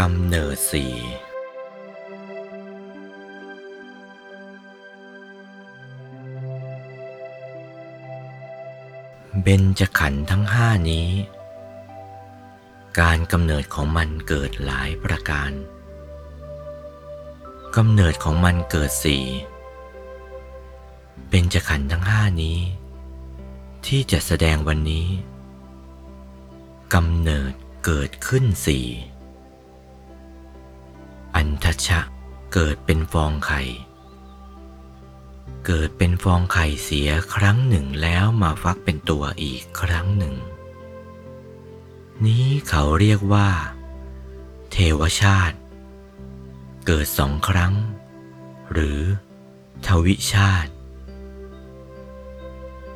กำเนิดสีเบญจขันธ์ทั้งห้านี้ การกำเนิดของมันเกิดหลายประการกำเนิดของมันเกิดสี่เบญจขันธ์ทั้งห้านี้ ที่จะแสดงวันนี้กำเนิดเกิดขึ้นสี่ ชะ เกิดเป็นฟองไข่ เกิดเป็นฟองไข่เสียครั้งหนึ่งแล้วมาฟักเป็นตัวอีกครั้งหนึ่ง นี้เขาเรียกว่า เทวชาติ เกิดสองครั้ง หรือ ทวิชาติ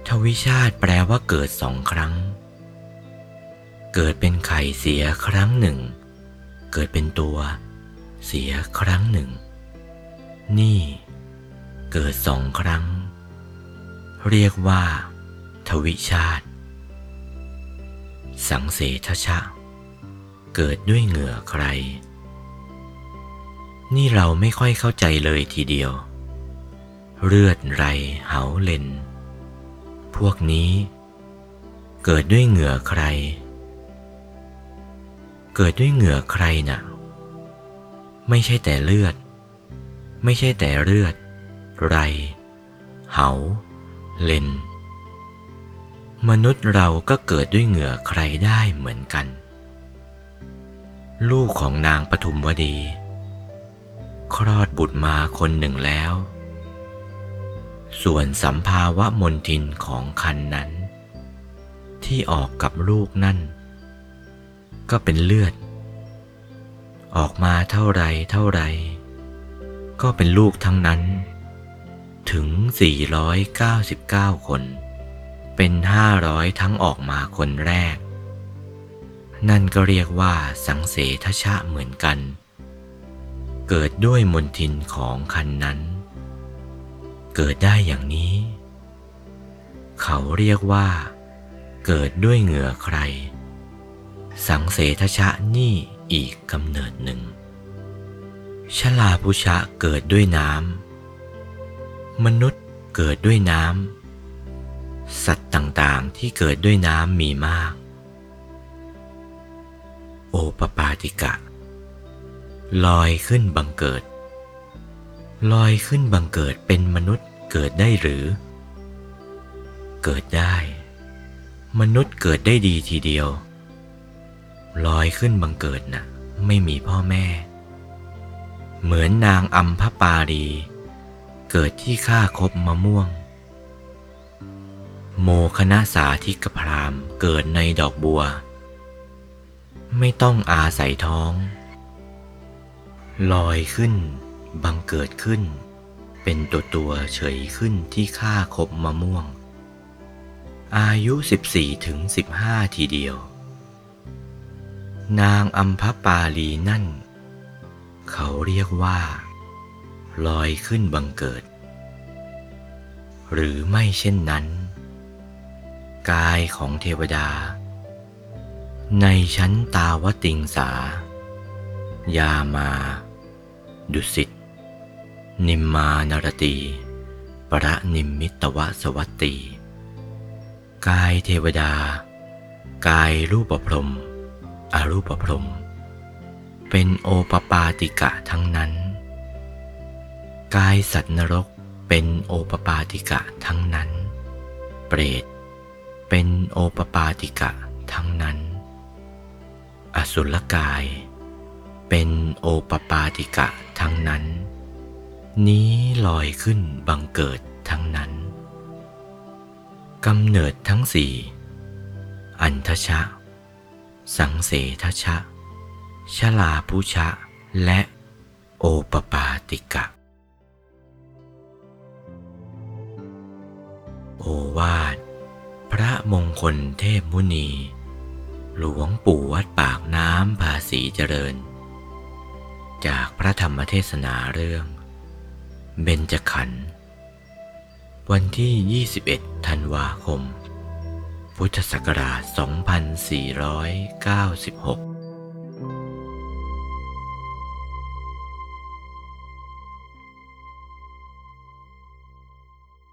ทวิชาติแปลว่าเกิดสองครั้ง เกิดเป็นไข่เสียครั้งหนึ่ง เกิดเป็นตัว เสียครั้งหนึ่ง นี่เกิดสองครั้ง เรียกว่า ทวิชาติ สังเสทชะ เกิดด้วยเหงื่อใคร นี่เราไม่ค่อยเข้าใจเลยทีเดียว เลือดไรเหาเลนพวกนี้ เกิดด้วยเหงื่อใคร เกิดด้วยเหงื่อใครนะ่ะ ไม่ใช่แต่เลือด ไม่ใช่แต่เลือด ไร เหา เลน มนุษย์เราก็เกิดด้วยเหงื่อใครได้เหมือนกัน ลูกของนางปทุมวดี คลอดบุตรมาคนหนึ่งแล้ว ส่วนสัมภาวะมนทินของคันนั้น ที่ออกกับลูกนั่น ก็เป็นเลือด ออกมาเท่าไรเท่าไร ก็เป็นลูกทั้งนั้น ถึง 499 คน เป็น 500 ทั้งออกมาคนแรก นั่นก็เรียกว่าสังเสทชะเหมือนกัน เกิดด้วยมนทินของคันนั้น เกิดได้อย่างนี้ เขาเรียกว่า เกิดด้วยเหงื่อใคร สังเสทชะนี่อีกกำเนิดหนึ่ง ชลาพุชะเกิดด้วยน้ำ มนุษย์เกิดด้วยน้ำ สัตว์ต่างๆที่เกิดด้วยน้ำมีมาก โอปปาติกะ ลอยขึ้นบังเกิด ลอยขึ้นบังเกิดเป็นมนุษย์เกิดได้หรือ เกิดได้ มนุษย์เกิดได้ดีทีเดียว ลอยขึ้นบังเกิดนะ่ะ ไม่มีพ่อแม่ เหมือนนางอัมพปารี เกิดที่ข้าคบมะม่วง โมคณะสาธิกพรามเกิดในดอกบัว ไม่ต้องอาศัยท้อง ลอยขึ้น บังเกิดขึ้น เป็นตัวตัวเฉยขึ้นที่ข้าคบมะม่วง อายุ 14ถึง15 ทีเดียว นางอัมพปาลีนั่น เขาเรียกว่า ลอยขึ้นบังเกิด หรือไม่เช่นนั้น กายของเทวดา ในชั้นตาวติงสา ยามา ดุสิต นิมมานรตี ประนิมมิตวสวัตตี กายเทวดา กายรูปพรหม อรูปพรม เป็นโอปปาติกะทั้งนั้น กายสัตว์นรกเป็นโอปปาติกะทั้งนั้น เปรต เป็นโอปปาติกะทั้งนั้น อสุรกาย เป็นโอปปาติกะทั้งนั้น นี้ลอยขึ้นบังเกิดทั้งนั้นกำเนิดทั้งสี่ อันทชะ สังเสทชะ ชลาพุชะ และโอปปาติกะ โอวาท พระมงคลเทพมุนี หลวงปู่วัดปากน้ำภาษีเจริญ จากพระธรรมเทศนาเรื่อง เบญจขันธ์วันที่ 21 ธันวาคม พุทธศักราช 2496